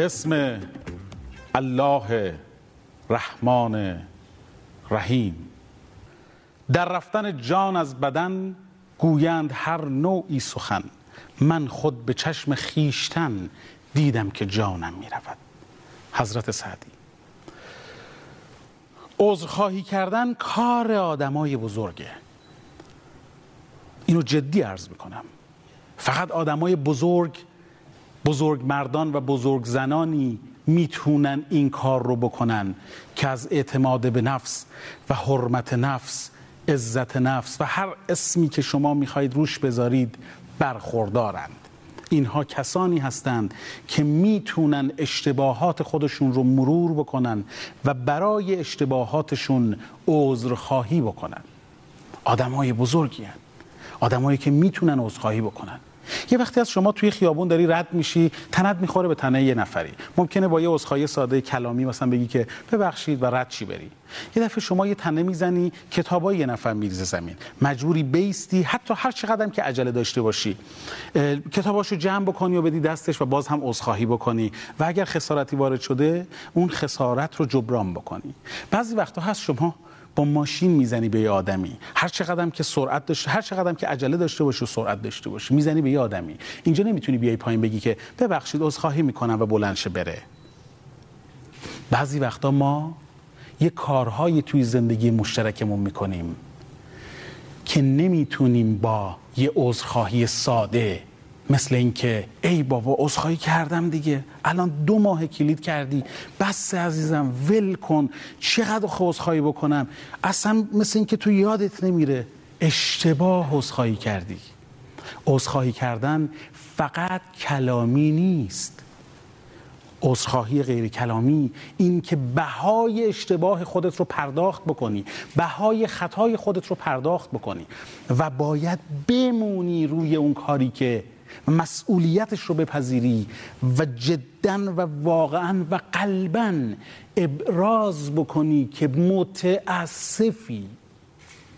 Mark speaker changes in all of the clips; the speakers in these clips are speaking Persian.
Speaker 1: اسم الله رحمان رحیم در رفتن جان از بدن گویند هر نوعی سخن. من خود به چشم خیشتن دیدم که جانم می رود حضرت سعدی. عذرخواهی کردن کار آدمای بزرگه. اینو جدی عرض می‌کنم. فقط آدمای بزرگ بزرگ مردان و بزرگ زنانی می‌تونن این کار رو بکنن که از اعتماد به نفس و حرمت نفس عزت نفس و هر اسمی که شما می‌خواهید روش بذارید برخوردارند. اینها کسانی هستند که می‌تونن اشتباهات خودشون رو مرور بکنن و برای اشتباهاتشون عذرخواهی بکنن. آدمای بزرگی هن. آدمایی که می‌تونن عذرخواهی بکنن. یه وقتی از شما توی خیابون داری رد میشی تنت می‌خوره به تنه یه نفری. ممکنه با یه عذرخواهی ساده کلامی مثلا بگی که ببخشید و رد چی بری. یه دفعه شما یه تنه می‌زنی کتابای یه نفر میریزه زمین. مجبوری بیستی حتی هر چقدر که عجله داشته باشی. کتاباشو جمع بکنی و بدی دستش و باز هم عذرخواهی بکنی. و اگر خسارتی وارد شده اون خسارت رو جبران بکنی. بعضی وقتا هست شما با ماشین می‌زنی به یه آدمی. هر چقدر که سرعت داشته هر چقدر که عجله داشته باشی و سرعت داشته باشی می‌زنی به یه آدمی. اینجا نمی‌تونی بیای پایین بگی که ببخشید عذرخواهی می‌کنم و بلندشه بره. بعضی وقتا ما یه کارهایی توی زندگی مشترکمون می‌کنیم که نمی‌تونیم با یه عذرخواهی ساده مثل اینکه ای بابا عذرخواهی کردم دیگه. الان دو ماه کلید کردی. بس عزیزم ول کن. چقدر عذرخواهی بکنم. اصلا مثل اینکه تو یادت نمیره. اشتباه عذرخواهی کردی. عذرخواهی کردن فقط کلامی نیست. عذرخواهی غیر کلامی این که بهای اشتباه خودت رو پرداخت بکنی. بهای خطای خودت رو پرداخت بکنی. و باید بمونی روی اون کاری که مسئولیتش رو بپذیری و جدا و واقعا و قلبا ابراز بکنی که متاسفی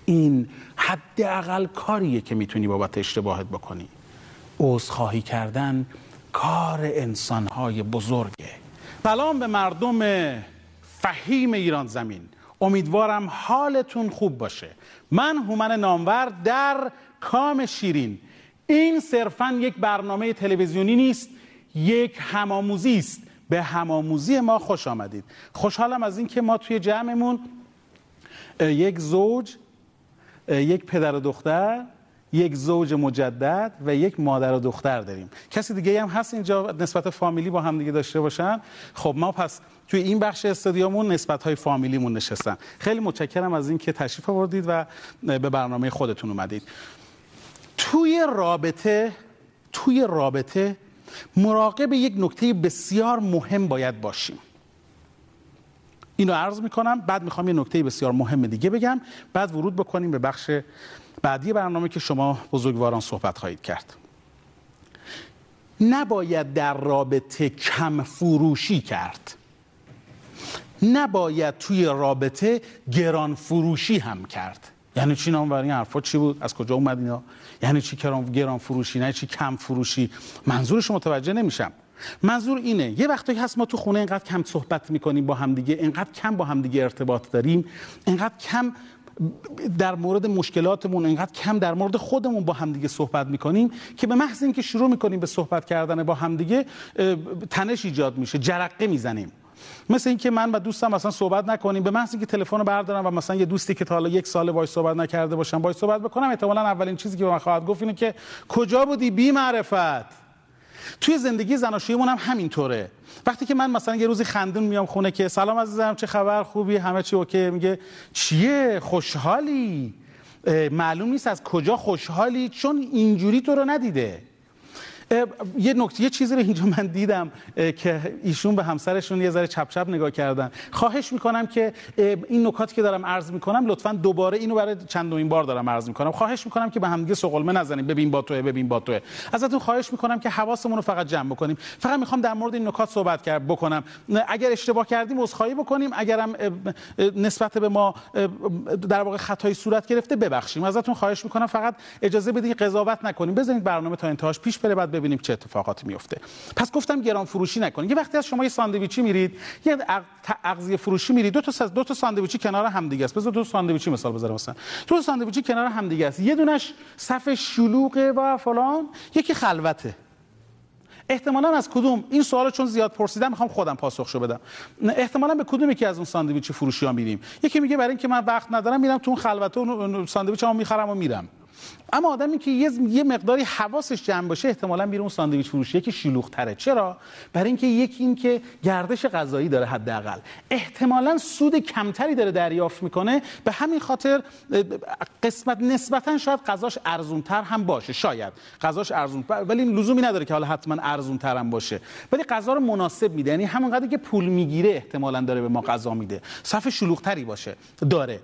Speaker 1: این حداقل کاریه که می‌تونی بابت اشتباهت بکنی. عذرخواهی کردن کار انسانهای بزرگه. سلام به مردم فهیم ایران زمین. امیدوارم حالتون خوب باشه. من هومن نامور در کام شیرین. این صرفا یک برنامه تلویزیونی نیست یک همآموزی است. به همآموزی ما خوش آمدید. خوشحالم از اینکه ما توی جمعمون یک زوج یک پدر و دختر یک زوج مجدد و یک مادر و دختر داریم. کسی دیگه هم هست اینجا؟ نسبت فامیلی با هم دیگه داشته باشن؟ خب ما پس توی این بخش استادیومون نسبت های فامیلیمون نشستن. خیلی متشکرم از اینکه تشریف آوردید و به برنامه خودتون اومدید. توی رابطه توی رابطه مراقب یک نکته بسیار مهم باید باشیم. اینو عرض می‌کنم بعد می‌خوام یه نکته بسیار مهم دیگه بگم. بعد ورود بکنیم به بخش بعدی برنامه که شما بزرگواران صحبت خواهید کرد. نباید در رابطه کم فروشی کرد. نباید توی رابطه گران فروشی هم کرد. یعنی چی؟ نام این حرفا چی بود؟ از کجا اومد اینا؟ یعنی چی گران فروشی نه چی کم فروشی منظورش متوجه نمیشم. منظور اینه یه وقتی هست ما تو خونه اینقدر کم صحبت می‌کنیم با همدیگه اینقدر کم با همدیگه ارتباط داریم اینقدر کم در مورد مشکلاتمون اینقدر کم در مورد خودمون با همدیگه صحبت می‌کنیم که به محض اینکه شروع می‌کنیم به صحبت کردن با همدیگه تنش ایجاد میشه جرقه می‌زنیم. مثل اینکه من و دوستم مثلا صحبت نکنیم. به محض اینکه تلفن رو بردارم و مثلا یه دوستی که تا حالا یک سال باهاش صحبت نکرده باشم باهاش صحبت بکنم احتمالاً اولین چیزی که به من خواهد گفت اینه که کجا بودی بی معرفت؟ توی زندگی زناشوییمون هم همینطوره. وقتی که من مثلا یه روزی خندون میام خونه که سلام عزیزم چه خبر؟ خوبی؟ همه چی اوکی؟ میگه چیه؟ خوشحالی؟ معلوم نیست از کجا خوشحالی؟ چون اینجوری تو رو ندیده. یه نکته یه چیزی رو اینجا من دیدم که ایشون به همسرشون یه ذره چپ چپ نگاه کردن. خواهش می‌کنم که این نکاتی که دارم عرض می‌کنم لطفا دوباره اینو برای چندمین بار دارم عرض می‌کنم. خواهش می‌کنم که به هم دیگه سقلمه نزنیم. ببین با توه ببین با توه. ازتون خواهش می‌کنم که حواسمون رو فقط جمع بکنیم. فقط می‌خوام در مورد این نکات صحبت کرد بکنم. اگر اشتباه کردیم عذرخواهی بکنیم. اگرم نسبت به ما در واقع خطای صورت گرفته ببخشیم. ازتون خواهش می‌کنم فقط اجازه بدید قضاوت نکنیم. بزنید برنامه تا انتهاش. پیش بره بعد ببینیم چه اتفاقاتی میفته. پس گفتم گران فروشی نکنید. یه وقتی از شما یه ساندویچی میرید یه اغذیه فروشی میرید دو تا دو تا ساندویچی کنار هم دیگه است. بذار دو ساندویچی مثال بزنم مثلا. دو ساندویچی کنار هم دیگه است. یه دونش صف شلوغه و فلان یکی خلوته. احتمالا از کدوم؟ این سوال چون زیاد پرسیدم می‌خوام خودم پاسخشو بدم. احتمالا به کدوم یکی از اون ساندویچ فروشی ها میریم؟ یکی میگه برای اینکه من وقت ندارم میرم تو اون خلوته اون ساندویچمو می‌خرم و میرم. اما آدمی که یه مقداری حواسش جمع باشه احتمالاً میره اون ساندویچ فروشی که شلوغ تره چرا؟ برای اینکه یکی این که گردش غذایی داره حداقل. احتمالاً سود کمتری داره دریافت می‌کنه. به همین خاطر قسمت نسبتا شاید غذاش ارزونتر هم باشه. شاید. غذاش ارزون ولی لزومی نداره که حالا حتما ارزونتر هم باشه. ولی غذا رو مناسب میده. یعنی همونقدر که پول می‌گیره احتمالاً داره به ما غذا میده. صف شلوغتری باشه. داره.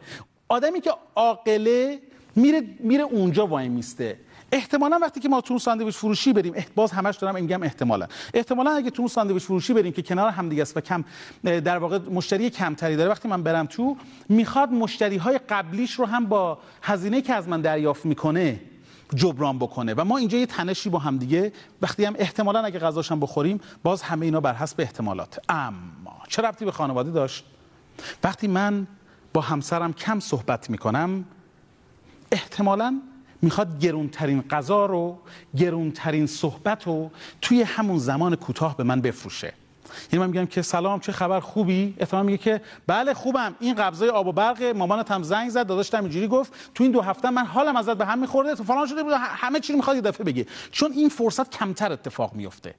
Speaker 1: آدمی که عاقله میره میره اونجا وای میسته. احتمالا وقتی که ما تو ساندویچ فروشی بریم باز همش دارم میگم احتمالا. احتمالا اگه تو ساندویچ فروشی بریم که کنار هم دیگه است و کم در واقع مشتری کمتری داره وقتی من برم تو می‌خواد مشتری های قبلیش رو هم با هزینه که از من دریافت می‌کنه جبران بکنه. و ما اینجا یه تنشی با هم دیگه وقتی هم احتمالا اگه غذاش هم بخوریم باز همه اینا بر حسب احتمالات. اما چه ربطی به خانواده داشت؟ وقتی من با همسرم کم صحبت می‌کنم احتمالا می‌خواد گرونترین غذا رو گرونترین صحبت رو توی همون زمان کوتاه به من بفروشه. یعنی من میگم که سلام چه خبر خوبی؟ احتمال میگه که بله خوبم. این قبضه آب و برق مامانت هم زنگ زد داداشم اینجوری گفت. تو این دو هفته من حالم ازت به هم میخورده. تو فلان شده همه چی رو می‌خواد یه دفعه بگه. چون این فرصت کمتر اتفاق میفته.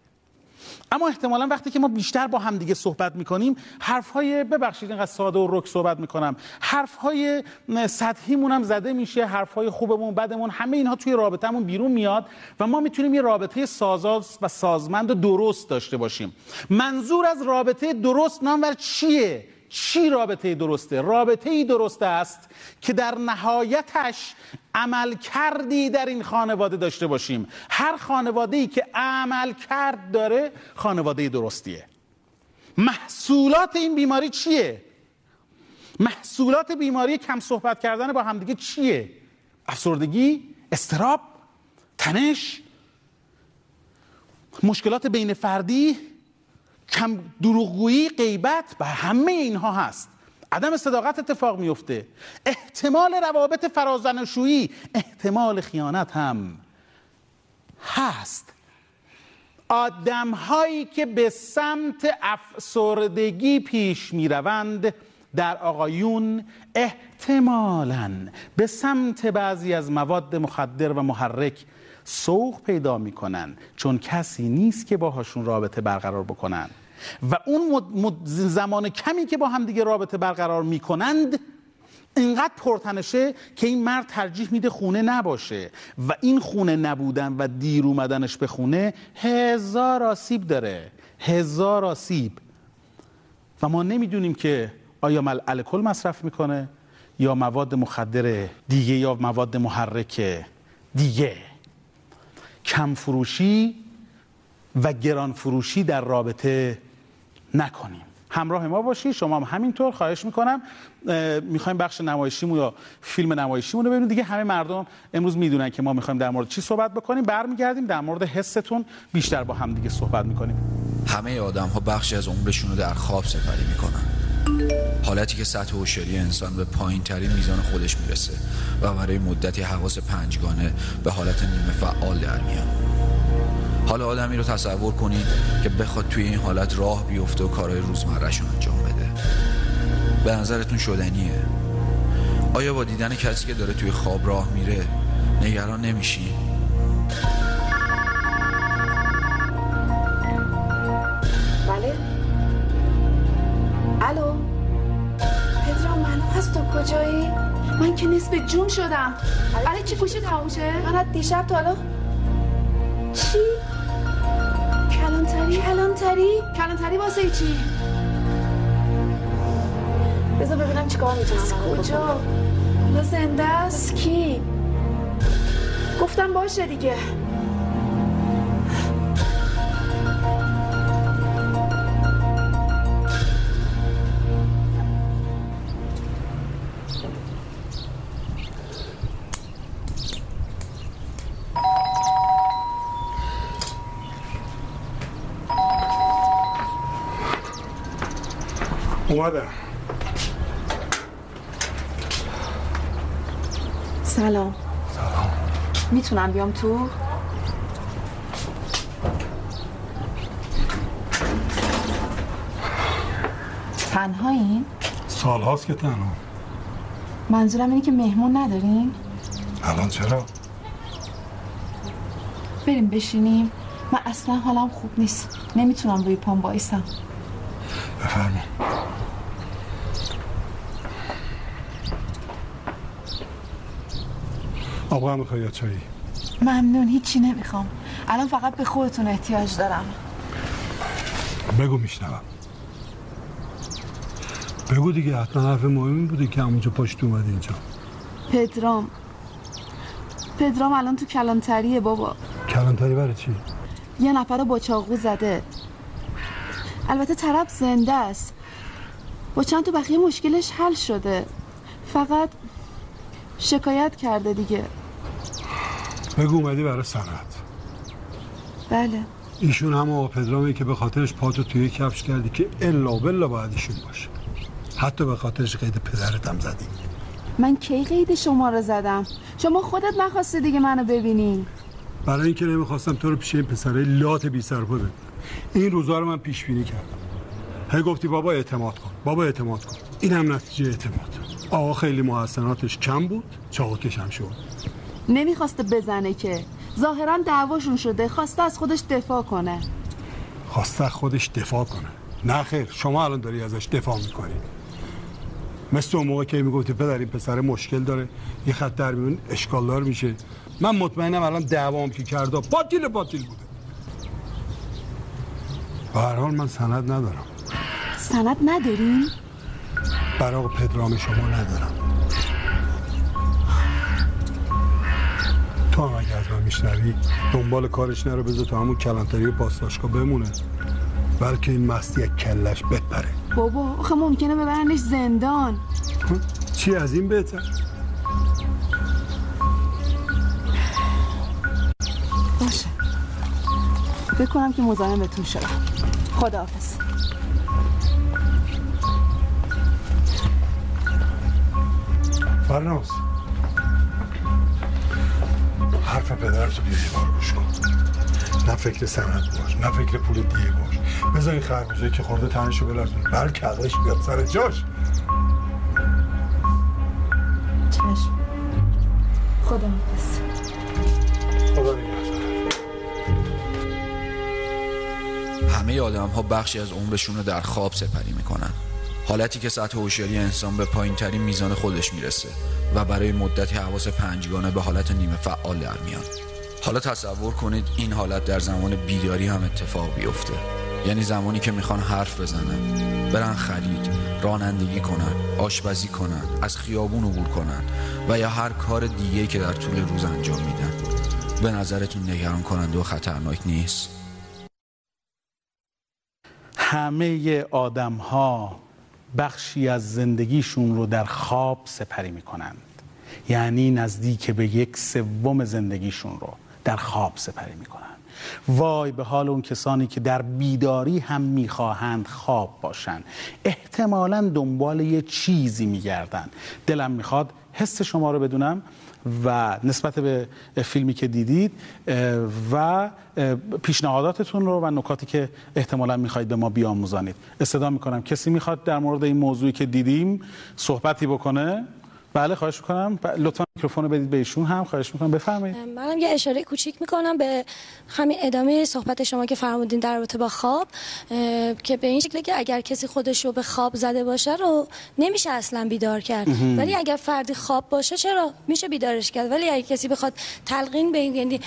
Speaker 1: اما احتمالا وقتی که ما بیشتر با هم دیگه صحبت می‌کنیم حرف های ببخشید اینقدر ساده و رک صحبت می‌کنم. حرف های سطحیمون هم زده میشه حرف های خوبمون بدمون همه اینها توی رابطهمون بیرون میاد و ما می‌تونیم یه رابطه سازاز و سازمند و درست داشته باشیم. منظور از رابطه درست نامور چیه؟ چی رابطه درسته؟ رابطه ای درسته است که در نهایتش عمل کردی در این خانواده داشته باشیم هر خانواده ای که عمل کرد داره خانواده درستیه محصولات این بیماری چیه؟ محصولات بیماری کم صحبت کردن با همدیگه چیه؟ افسردگی؟ استراب؟ تنش؟ مشکلات بین فردی؟ کم دروغگویی غیبت و همه اینها هست. عدم صداقت اتفاق میفته احتمال روابط فرازنشویی احتمال خیانت هم هست. آدم هایی که به سمت افسردگی پیش می روند در آقایون احتمالا به سمت بعضی از مواد مخدر و محرک سوق پیدا می‌کنن چون کسی نیست که باهاشون رابطه برقرار بکنن. و اون زمان کمی که با هم دیگه رابطه برقرار می‌کنند اینقدر پرتنشه که این مرد ترجیح میده خونه نباشه. و این خونه نبودن و دیر اومدنش به خونه هزار آسیب داره. هزار آسیب. و ما نمی‌دونیم که آیا مل الکل مصرف می‌کنه یا مواد مخدر دیگه یا مواد محرک دیگه. کم فروشی و گران فروشی در رابطه نکنیم. همراه ما باشی. شما هم همینطور خواهش می‌کنم. می‌خوایم بخش نمایشیمون یا فیلم نمایشیمون رو ببینیم. دیگه همه مردم امروز می‌دونن که ما می‌خوایم در مورد چی صحبت بکنیم. برمیگردیم در مورد حستون. بیشتر با هم دیگه صحبت می‌کنیم.
Speaker 2: همه آدم ها بخشی از عمرشون رو در خواب سپری می‌کنن. حالتی که سطح هوشیاری انسان به پایین ترین میزان خودش می‌رسه و برای مدتی حواس پنجگانه به حالت نیمه فعال در میاد. حالا آدمی رو تصور کنید که بخواد توی این حالت راه بیفته و کارهای روزمرهشون انجام بده. به نظرتون شدنیه؟ آیا با دیدن کسی که داره توی خواب راه میره نگران نمیشی؟
Speaker 3: من که نصف جون شدم برای چی گوشه خاموشه؟ من از دیشب تا حالا چی؟ کلانتری؟ کلانتری؟ کلانتری واسه چی؟ بذار ببینم چیکار می‌تونم کجا؟ حالا زنده است کی؟ گفتم باشه دیگه سلام.
Speaker 4: سلام.
Speaker 3: می‌تونم بیام تو؟ تنهایین
Speaker 4: سال هاست که تنها.
Speaker 3: منظورم اینه که مهمون ندارین
Speaker 4: الان چرا؟
Speaker 3: بریم بشینیم. من اصلا حالم خوب نیست. نمی‌تونم روی پام بایستم.
Speaker 4: بفرمایید. آب هم می‌خوای یا چایی؟
Speaker 3: ممنون هیچی نمی‌خوام. الان فقط به خودتون احتیاج دارم.
Speaker 4: بگو میشنوم. بگو دیگه حتما حرف مهمی بوده که همونجا پاشت اومد اینجا.
Speaker 3: پدرام. پدرام الان تو کلانتریه بابا.
Speaker 4: کلانتری برای چی؟
Speaker 3: یه نفر رو با چاقو زده. البته طرف زنده است. با چند تا بقیه مشکلش حل شده. فقط شکایت کرده دیگه.
Speaker 4: بگو اومدی برای سند
Speaker 3: بله.
Speaker 4: ایشون هم آقا پدرامی که به خاطرش پاتو توی کفش کردی که الا بلا باید ایشون باشه. حتی به خاطرش قید پدرت هم زدی.
Speaker 3: من کی قید شما رو زدم؟ شما خودت نخواستی دیگه منو ببینی.
Speaker 4: برای اینکه نمی‌خواستم تو رو پیش این پسره لات بی سر ببینم. این روزا رو من پیش بینی کردم. هی گفتی بابا اعتماد کن. بابا اعتماد کن. این هم نتیجه اعتماد. آقا خیلی محسناتش کم بود. چاقوکش هم شد.
Speaker 3: نمی‌خواسته بزنه که. ظاهرا دعواشون شده خواسته از خودش دفاع کنه.
Speaker 4: خواسته خودش دفاع کنه. نه خیر شما الان داری ازش دفاع می‌کنی. مثل اون موقع که می‌گفتی پدر این پسر مشکل داره یه خط در میون اشکالدار میشه. من مطمئنم الان دعوام که کرده باطیل باطیل بوده. به هر حال من سند ندارم.
Speaker 3: سند ندارین؟
Speaker 4: برای آقا پدرام شما ندارم. تو هم اگه از من میشنوی دنبال کارش نرو بذار تو همون کلانتری و پاسداشتگاه بمونه. بلکه این مستی یک کلش بپره.
Speaker 3: بابا آخه ممکنه ببرنش زندان.
Speaker 4: چی از این بهتر؟
Speaker 3: باشه. فکر کنم که مزاحمتون شدم. خداحافظ.
Speaker 4: فرناز. حرف پدرت رو بیاری بار گوش کن. نه فکر سند باش نه فکر پول دیگه باش. بذار این خربوزه که خورده تنشو بلرزون. بلکه عقلش بیاد سر جاش.
Speaker 3: چشم.
Speaker 4: خدا نگهدار.
Speaker 2: همه آدم ها بخشی از عمرشون رو در خواب سپری می‌کنن. حالتی که سطح هوشیاری انسان به پایین ترین میزان خودش می‌رسه و برای مدتی حواس پنجگانه به حالت نیمه فعال در میان. حالا تصور کنید این حالت در زمان بیداری هم اتفاق بیفته. یعنی زمانی که می‌خوان حرف بزنن برن خرید رانندگی کنن آشپزی کنن از خیابون عبور کنن و یا هر کار دیگه که در طول روز انجام میدن. به نظرتون نگران کننده و خطرناک نیست؟
Speaker 1: همه آدم ها بخشی از زندگیشون رو در خواب سپری می کنند یعنی نزدیک به یک سوم زندگیشون رو در خواب سپری می کنند وای به حال اون کسانی که در بیداری هم می‌خواهند خواب باشند احتمالا دنبال یه چیزی میگردن. دلم می‌خواد حس شما رو بدونم. و نسبت به فیلمی که دیدید و پیشنهاداتتون رو و نکاتی که احتمالا می‌خواید به ما بیاموزانید. استدا می‌کنم. کسی می‌خواد در مورد این موضوعی که دیدیم صحبتی بکنه؟ بله خواهش می‌کنم. لطفا میکروفون رو بدید به ایشون هم. خواهش می‌کنم. بفرمایید.
Speaker 5: منم یه اشاره کوچیک می‌کنم به همین ادامه صحبت شما که فرمودین در رابطه با خواب. که به این شکلی که اگر کسی خودش رو به خواب زده باشه رو نمیشه اصلا بیدار کرد. ولی اگر فردی خواب باشه چرا؟ میشه بیدارش کرد. ولی اگر کسی بخواد تلقین به این یعنی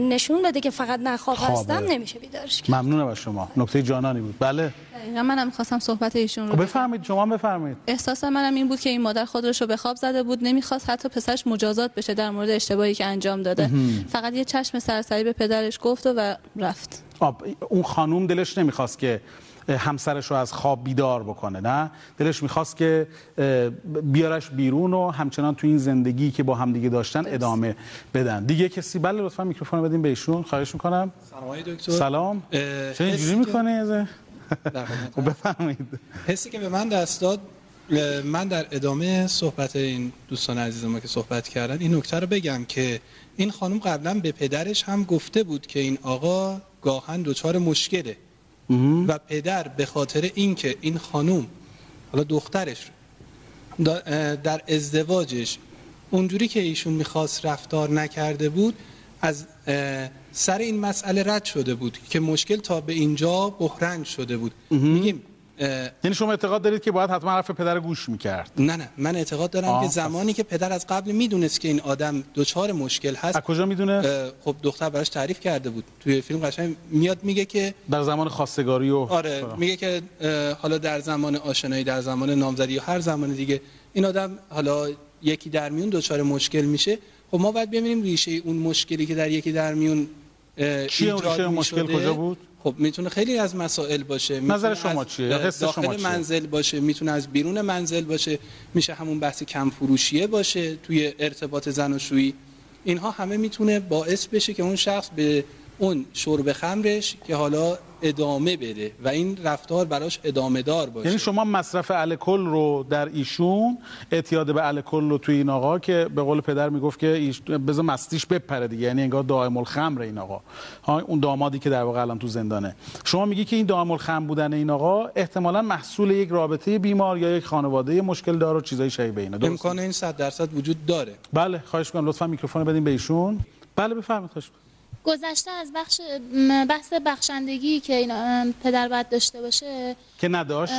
Speaker 5: نشون بده که فقط نه خواب هستم نمیشه بیدارش کرد.
Speaker 1: ممنونم از شما. نکته جانانی بود. بله.
Speaker 6: دقیقا منم می‌خواستم صحبت ایشون رو
Speaker 1: بفرمایید. شما بفرمایید.
Speaker 6: احساس منم این بود که این مادر خودش رو به خواب زده بود نمی‌خواست حتی پسرش مجازات بشه در مورد اشتباهی که انجام داده. فقط یه چشم سرسری به پدرش گفت و, و رفت.
Speaker 1: آب اون خانوم دلش نمی‌خواست که همسرش رو از خواب بیدار بکنه نه؟ دلش می‌خواست که بیارش بیرون و همچنان تو این زندگی که با همدیگه داشتن ادامه بدن. دیگه کسی بله لطفا میکروفون بدین به ایشون. خواهش می‌کنم.
Speaker 7: سلام دکتر.
Speaker 1: سلام. چه اینجوری
Speaker 7: در خدمت
Speaker 1: خب بفرمایید.
Speaker 7: حسی که به من دست داد من در ادامه صحبت این دوستان عزیز ما که صحبت کردن این نکته رو بگم که این خانم قبلا به پدرش هم گفته بود که این آقا گاهن دچار مشکله. و پدر به خاطر اینکه این خانم حالا دخترش در ازدواجش اونجوری که ایشون می‌خواست رفتار نکرده بود از سر این مسئله رد شده بود که مشکل تا به اینجا بحران شده بود. میگیم
Speaker 1: یعنی شما اعتقاد دارید که باید حتما حرف پدر گوش می‌کرد؟
Speaker 7: نه نه من اعتقاد دارم
Speaker 1: آه،
Speaker 7: که زمانی که پدر از قبل می‌دونست که این آدم دچار مشکل هست
Speaker 1: از کجا می‌دونه؟
Speaker 7: خب دختر براش تعریف کرده بود. توی فیلم قشنگ میاد میگه که
Speaker 1: در زمان خواستگاری و
Speaker 7: آره میگه که حالا در زمان آشنایی در زمان نامزدی یا هر زمان دیگه این آدم حالا یکی در میون دچار مشکل میشه. خب ما باید ببینیم ریشه اون مشکلی که در یکی در میون
Speaker 1: چیه اون مشکل. کجا بود؟
Speaker 7: خب می‌تونه خیلی از مسائل باشه
Speaker 1: نظر شما چیه؟
Speaker 7: داخل
Speaker 1: شما چیه؟
Speaker 7: منزل باشه می‌تونه از بیرون منزل باشه میشه همون بحث کم فروشیه باشه توی ارتباط زن و شویی اینها همه می‌تونه باعث بشه که اون شخص به اون شرب خمرش که حالا ادامه بده و این رفتار براش ادامه دار باشه.
Speaker 1: یعنی شما مصرف الکل رو در ایشون اعتیاد به الکل رو توی این آقا که به قول پدر می‌گفت که ایش بذار مستیش بپره دیگه یعنی انگار دائم الخمر این آقا. ها اون دامادی که در واقع الان تو زندانه. شما میگی که این دائم الخمر بودن این آقا احتمالاً محصول یک رابطه بیمار یا یک خانواده مشکل دار و چیزای شبیه اینا؟
Speaker 7: امکان این صد درصد وجود داره.
Speaker 1: بله خواهش می‌کنم لطفا میکروفون بدین به ایشون. بله بفرمایید خواهش می‌کنم.
Speaker 8: گذشته از بخش بحث بخشندگی که این پدر باید داشته باشه
Speaker 1: که نداشت؟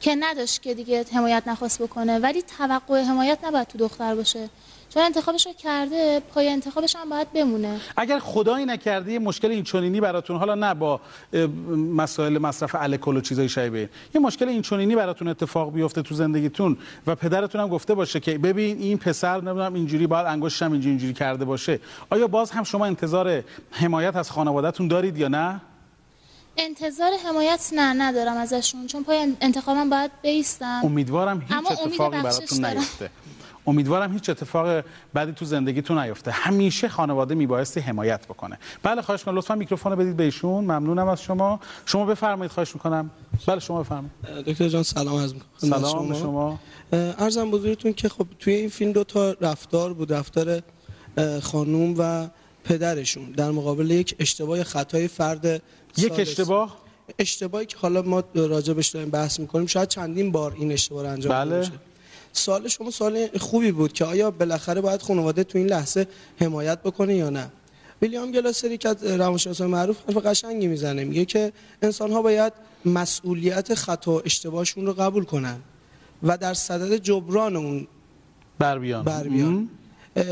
Speaker 8: که نداشت که دیگه حمایت نخواست بکنه. ولی توقع حمایت نباید تو دختر باشه. چون انتخابش رو کرده پای انتخابش هم باید بمونه.
Speaker 1: اگر خدایی نکرده یه مشکل این چنینی براتون حالا نه با مسائل مصرف الکل و چیزای شبیه. یه مشکل این چنینی براتون اتفاق بیفته تو زندگیتون و پدرتون هم گفته باشه که ببین این پسر نمی‌دونم اینجوری باید انگشتش هم اینجوری اینجوری کرده باشه. آیا باز هم شما انتظار حمایت از خانوادهتون دارید یا نه؟
Speaker 8: انتظار حمایت نه ندارم ازشون چون پای انتخابم باید بیستم.
Speaker 1: امیدوارم هیچ اتفاقی براتون. نیفته. امیدوارم هیچ اتفاق بعدی تو زندگیتون نیفته. همیشه خانواده میبایستی حمایت بکنه. بله خواهش کنم لطفا میکروفون رو بدید به ایشون. ممنونم از شما. شما بفرمایید خواهش می‌کنم. بله شما بفرمایید.
Speaker 9: دکتر جان سلام عرض می‌کنم.
Speaker 1: سلام به شما.
Speaker 9: ارزم بزرگتون که خب توی این فیلم دو تا رفتار بود رفتار خانوم و پدرشون. در مقابل یک اشتباه خطای فرد
Speaker 1: یک. اشتباه؟
Speaker 9: اشتباهی که حالا ما راجبش داریم بحث می‌کنیم شاید چندین بار این اشتباه رو انجام
Speaker 1: بله.
Speaker 9: سوال شما سوال خوبی بود که آیا بالاخره باید خانواده تو این لحظه حمایت بکنه یا نه؟ ویلیام گلاسری که از روانشناسان معروف حرف قشنگی می‌زنه میگه که انسان ها باید مسئولیت خطا و اشتباهشون رو قبول کنن و در صدد جبران اون
Speaker 1: بر بیان.
Speaker 9: بر بیان.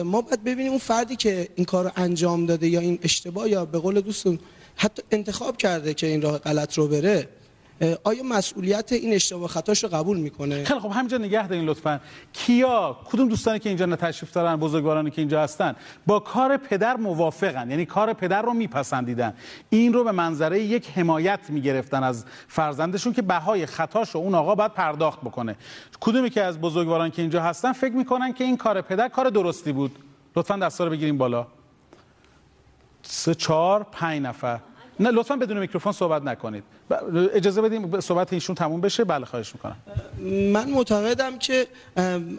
Speaker 9: ما باید ببینیم اون فردی که این کار رو انجام داده یا این اشتباه یا به قول دوستون حتی انتخاب کرده که این راه غلط رو بره آیا مسئولیت این اشتباه خطاش رو قبول می‌کنه؟
Speaker 1: خیلی خب همینجا نگه دارین لطفا. کیا کدوم دوستانی که اینجا تشریف دارن بزرگوارانی که اینجا هستن با کار پدر موافقن یعنی کار پدر رو میپسندیدن. این رو به منظره یک حمایت می‌گرفتن از فرزندشون که بهای خطاش رو اون آقا باید پرداخت بکنه. کدومی که از بزرگواران که اینجا هستن فکر می‌کنن که این کار پدر کار درستی بود؟ لطفا دستا رو بگیریم بالا. سه چهار پنج نفر. نه لطفا بدون میکروفون صحبت نکنید. اجازه بدیم صحبت ایشون تموم بشه بله خواهش می‌کنم.
Speaker 9: من معتقدم که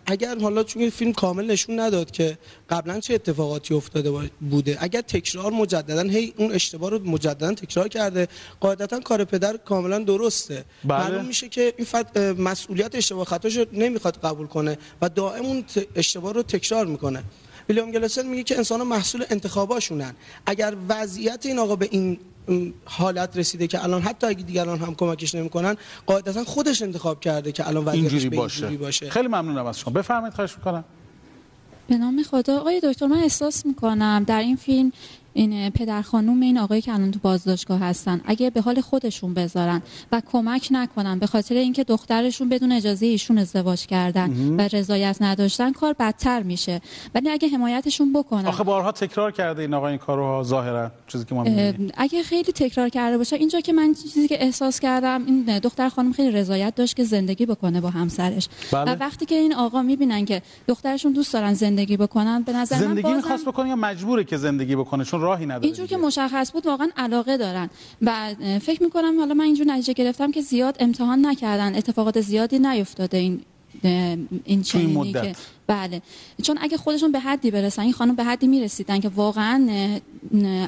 Speaker 9: اگر حالا چون فیلم کامل نشون نداد که قبلا چه اتفاقاتی افتاده بوده اگر تکرار مجددا هی اون اشتباه رو مجددا تکرار کرده قاعدتا کار پدر کاملا درسته.
Speaker 1: بله.
Speaker 9: معلوم میشه که این فرد مسئولیت اشتباه خطاش نمی‌خواد قبول کنه و دائم اون اشتباه رو تکرار می‌کنه. ویلیام گلاسر میگه که انسان محصول انتخاباشونن. اگر وضعیت این آقا به این حالت رسیده که الان حتی اگه دیگران هم کمکش نمی‌کنن قاعدتا خودش انتخاب کرده که الان وضعیتش
Speaker 1: اینجوری
Speaker 9: به
Speaker 1: باشه.
Speaker 9: اینجوری باشه.
Speaker 1: خیلی ممنونم از شما. بفرمایید خواهش می‌کنم.
Speaker 10: به نام خدا. آقای دکتر من احساس می‌کنم در این فیلم این پدر خانوم این آقایی که الان تو بازداشتگاه هستن اگه به حال خودشون بذارن و کمک نکنن به خاطر اینکه دخترشون بدون اجازه ایشون ازدواج کردن و رضایت نداشتن کار بدتر میشه. ولی اگه حمایتشون بکنن
Speaker 1: آخه بارها تکرار کرده این آقا این کارو ظاهرا چیزی که ما
Speaker 10: اگه خیلی تکرار کرده باشه اینجا که من چیزی که احساس کردم این دختر خانم خیلی رضایت داشت که زندگی بکنه با همسرش.
Speaker 1: بله.
Speaker 10: و وقتی که این آقا می‌بینن که دخترشون دوست دارن زندگی بکنن به نظر من
Speaker 1: زندگی
Speaker 10: بازم
Speaker 1: می‌خواست بکنه یا مجبوره که زندگی بکنه؟ چون راهی نداره
Speaker 10: اینجور که. مشخص بود واقعا علاقه دارن و فکر می‌کنم حالا من اینجور نتیجه گرفتم که زیاد امتحان نکردن اتفاقات زیادی نیفتاده این این چنینی
Speaker 1: مدت.
Speaker 10: که بله. چون اگه خودشون به حدی برسن این خانم به حدی می‌رسیدن که واقعا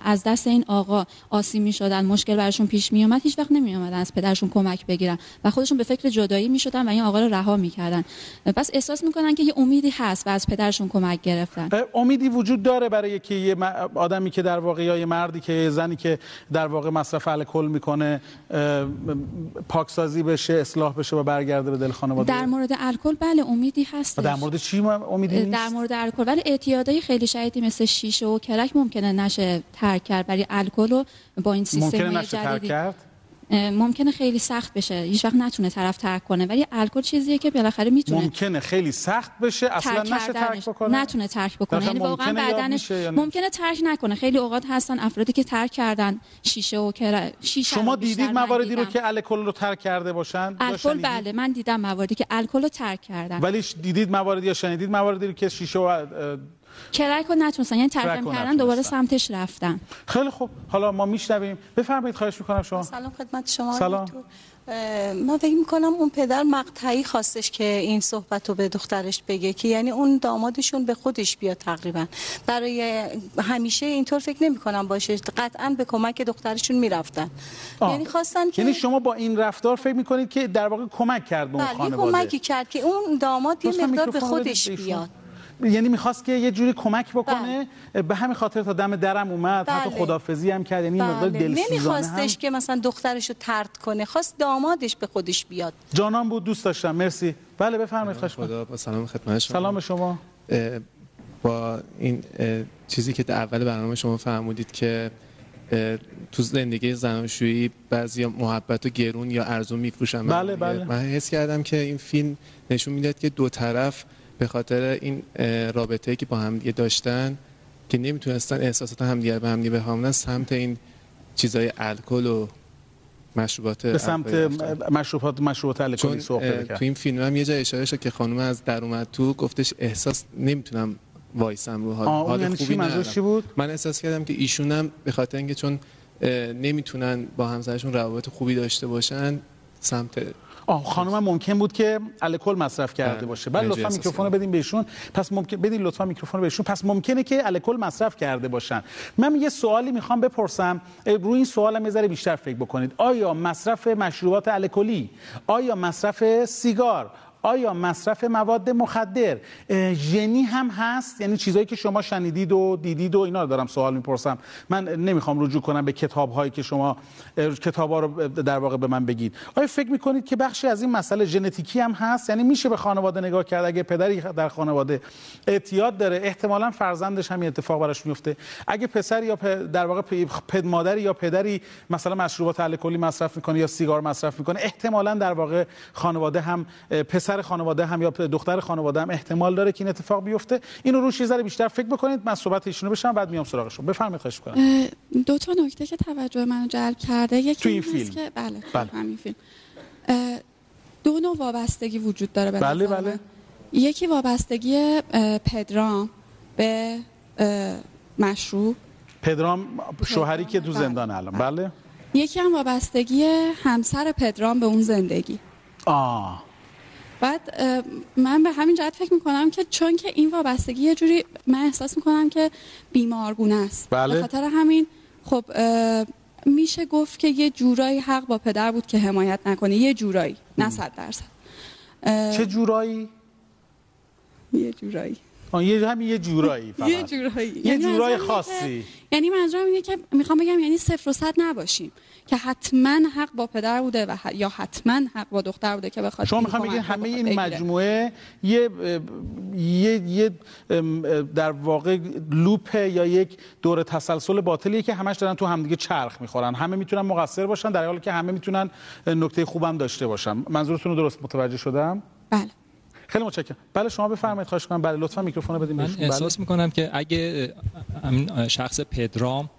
Speaker 10: از دست این آقا آسی می‌شدن مشکل براشون پیش میومد هیچ وقت نمی اومدن از پدرشون کمک بگیرن و خودشون به فکر جدایی می‌شدن و این آقا رو رها می‌کردن. پس احساس می‌کنن که یه امیدی هست و از پدرشون کمک گرفتن.
Speaker 1: امیدی وجود داره برای که یه آدمی که در واقع یا یه مردی که زنی که در واقع مصرف الکل می‌کنه پاکسازی بشه اصلاح بشه و برگرده به دل خانواده.
Speaker 10: در مورد الکل بله امیدی هست
Speaker 1: در مورد چی امیدی نیست
Speaker 10: در مورد الکل ولی اعتیادای خیلی شدیدی مثل شیشه و کرک ممکنه نشه ترک کرد برای الکل رو با این
Speaker 1: ممکنه
Speaker 10: سیستم
Speaker 1: نشه ترک کرد؟
Speaker 10: ممکنه خیلی سخت بشه هیچ وقت نتونه طرف ترک کنه ولی الکل چیزیه که بالاخره می‌تونه
Speaker 1: ممکنه خیلی سخت بشه اصلا
Speaker 10: ترک
Speaker 1: نشه ترک. بکنه
Speaker 10: نتونه ترک بکنه یعنی واقعا بدنش
Speaker 1: نه؟
Speaker 10: ممکنه ترک نکنه خیلی اوقات هستن افرادی که ترک کردن شیشه و کرک شیشه
Speaker 1: شما دیدید مواردی رو. که الکل رو ترک کرده باشن
Speaker 10: الکل؟ بله من دیدم مواردی که الکل رو ترک کردن
Speaker 1: ولی دیدید مواردی یا شنیدید مواردی رو که شیشه و
Speaker 10: کرک رو نتونستن. یعنی
Speaker 1: رو
Speaker 10: کردن دوباره. سمتش رفتن.
Speaker 1: خیلی خوب. حالا ما میشنویم. بفرمایید خواهش می‌کنم شما.
Speaker 11: سلام خدمت شما.
Speaker 1: سلام.
Speaker 11: من فکر می‌کنم اون پدر مقطعی خواستش که این صحبت رو به دخترش بگه که یعنی اون دامادشون به خودش بیاد تقریبا. برای همیشه اینطور فکر نمی‌کنم باشه. قطعا به کمک دخترشون می‌رفتن. یعنی خواستن که
Speaker 1: یعنی شما با این رفتار فکر می‌کنید که در واقع کمک کرد به اون
Speaker 11: بله
Speaker 1: خانواده؟
Speaker 11: کمکی کرد که اون داماد یه مقدار به خودش. بیاد.
Speaker 1: یعنی می‌خواست که یه جوری کمک بکنه. به همین خاطر تا دم درم اومد. حتی
Speaker 11: بله.
Speaker 1: خدافزی هم کرد. یعنی یه مقدار
Speaker 11: بله.
Speaker 1: دلسوزانه هم.
Speaker 11: نمیخواستش که مثلا دخترش رو ترد کنه. خواست دامادش به خودش بیاد.
Speaker 1: جانان بود دوست داشتم. مرسی. بله بفرمایید. می‌کنم.
Speaker 12: خدا با سلام خدمت شما.
Speaker 1: سلام شما.
Speaker 12: با این چیزی که در اول برنامه شما فرمودید که تو زندگی زناشویی بعضی محبت و گرون یا ارزون میفروشن.
Speaker 1: بله، بله.
Speaker 12: من حس کردم که این فیلم نشون می‌داد که دو طرف به خاطر این اه، رابطه که با همدیگه داشتن که نمی‌تونستن احساسات همدیگه رو به همدیگه بفهمونن سمت این چیزای الکل و مشروبات
Speaker 1: به سمت. مشروبات مشروبات الکلی سوق پیدا
Speaker 12: تو این فیلم هم یه جا اشاره شد که خانم از در اومد تو گفتش احساس نمی‌تونم وایسم رو حال, حال
Speaker 1: یعنی
Speaker 12: خوبی
Speaker 1: چی؟ بود؟
Speaker 12: من احساس کردم که ایشون هم به خاطر اینکه چون نمی‌تونن با همسرشون روابط خوبی داشته باشن سمت
Speaker 1: آه خانم هم ممکن بود که الکل مصرف کرده
Speaker 12: بله.
Speaker 1: باشه. بله لطفا میکروفون رو بدین بهشون. پس ممکن بدین لطفا میکروفون رو بهشون. پس ممکنه که الکل مصرف کرده باشن. من یه سوالی می‌خوام بپرسم. روی این سوالم یه ذره بیشتر فکر بکنید. آیا مصرف مشروبات الکلی آیا مصرف سیگار آیا مصرف مواد مخدر ژنی هم هست؟ یعنی چیزایی که شما شنیدید و دیدید و اینا رو دارم سوال می‌پرسم. من نمی‌خوام رجوع کنم به کتاب هایی که شما کتاب ها رو در واقع به من بگید. آیا فکر می‌کنید که بخشی از این مسئله ژنتیکی هم هست؟ یعنی میشه به خانواده نگاه کرد؟ اگه پدری در خانواده اعتیاد داره احتمالا فرزندش هم اتفاق براش میفته اگه پسر یا در واقع پد مادری یا پدری مثلا مشروبات الکلی مصرف می‌کنه یا سیگار مصرف می‌کنه احتمالا در واقع خانواده هم اه، پسر خانواده هم یا دختر خانواده هم احتمال داره که این اتفاق بیفته. اینو روش یه ذره بیشتر فکر بکنید. من صحبت ایشونو بشم بعد میام سراغشون بفرمایید خواهش می‌کنم.
Speaker 13: دو تا نکته که توجه منو جلب کرده. یکی
Speaker 1: تو این فیلم.
Speaker 13: که بله,
Speaker 1: بله.
Speaker 13: تو همین فیلم. دو نوع وابستگی وجود داره به
Speaker 1: بله، بله.
Speaker 13: من. یکی وابستگی پدرام به اه، مشروب
Speaker 1: پدرام شوهری که تو
Speaker 13: بله.
Speaker 1: زندان الان. بله.
Speaker 13: یکی هم وابستگی همسر پدرام به اون زندگی.
Speaker 1: آه.
Speaker 13: بعد من به همین جهت فکر می‌کنم که چون که این وابستگی یه جوری من احساس می‌کنم که بیمارگونه است.
Speaker 1: بله.
Speaker 13: به خاطر همین خب میشه گفت که یه جورایی حق با پدر بود که حمایت نکنه. یه جورایی نه صد درصد.
Speaker 1: چه جورایی؟
Speaker 13: یه جورایی.
Speaker 1: یه همین یه جورایی فقط.
Speaker 13: یه جورایی.
Speaker 1: یه
Speaker 13: یعنی
Speaker 1: جورای خاصی.
Speaker 13: یعنی منظورم اینه که می‌خوام بگم یعنی صفر و صد نباشیم که حتما حق با پدر بوده و ح- یا حتما حق با دختر بوده که بخواد
Speaker 1: شما می‌خوام بگید همه این. مجموعه یه یه یه در واقع لوپ یا یک دور تسلسل باطلیه که همش دارن تو همدیگه چرخ می‌خورن. همه می‌تونن مقصر باشن در حالی که همه می‌تونن نکته خوبم داشته باشن. منظورتون رو درست متوجه شدم؟
Speaker 13: بله.
Speaker 1: خیلی متشکرم بله شما بفرمایید خواهش کنم بله لطفا میکروفون رو بدین
Speaker 14: من.
Speaker 1: بله.
Speaker 14: احساس می‌کنم که اگه شخص پدرام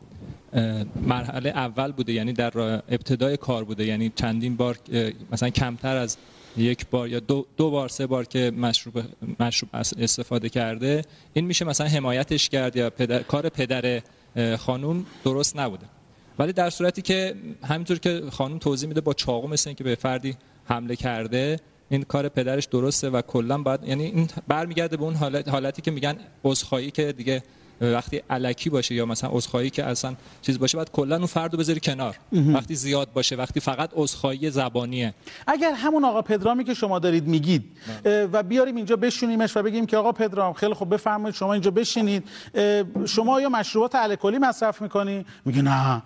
Speaker 14: مرحله اول بوده یعنی در ابتدای کار بوده یعنی چندین بار مثلا کمتر از یک بار یا دو, دو بار سه بار که مشروب مشروب اس- استفاده کرده این میشه مثلا حمایتش کرد یا پدر، کار پدر خانوم درست نبوده ولی در صورتی که همینطور که خانوم توضیح میده با چاقو مثل اینکه به فردی حمله کرده این کار پدرش درسته و کلا باید یعنی این برمیگرده به اون حالت حالتی که میگن عذرخواهی که دیگه وقتی علکی باشه یا مثلا عذرخواهی که اصلا چیز باشه باید کلا اون فرد رو بذاری کنار. وقتی زیاد باشه وقتی فقط عذرخواهی زبانیه.
Speaker 1: اگر همون آقا پدرامی که شما دارید میگید اه، و بیاریم اینجا بشونیمش و بگیم که آقا پدرام خیلی خوب بفرمایید شما اینجا بشینید. شما یا مشروبات الکلی مصرف می‌کنی؟ میگه نه.